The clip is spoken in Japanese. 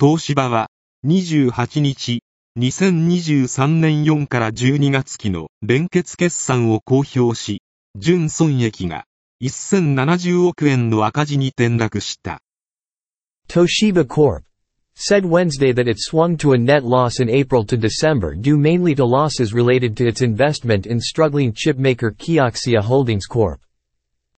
東芝は28日、2023年4から12月期の連結決算を公表し、純損益が1070億円の赤字に転落した。Toshiba Corp. said Wednesday that it swung to a net loss in April to December due mainly to losses related to its investment in struggling chipmaker Kioxia Holdings Corp.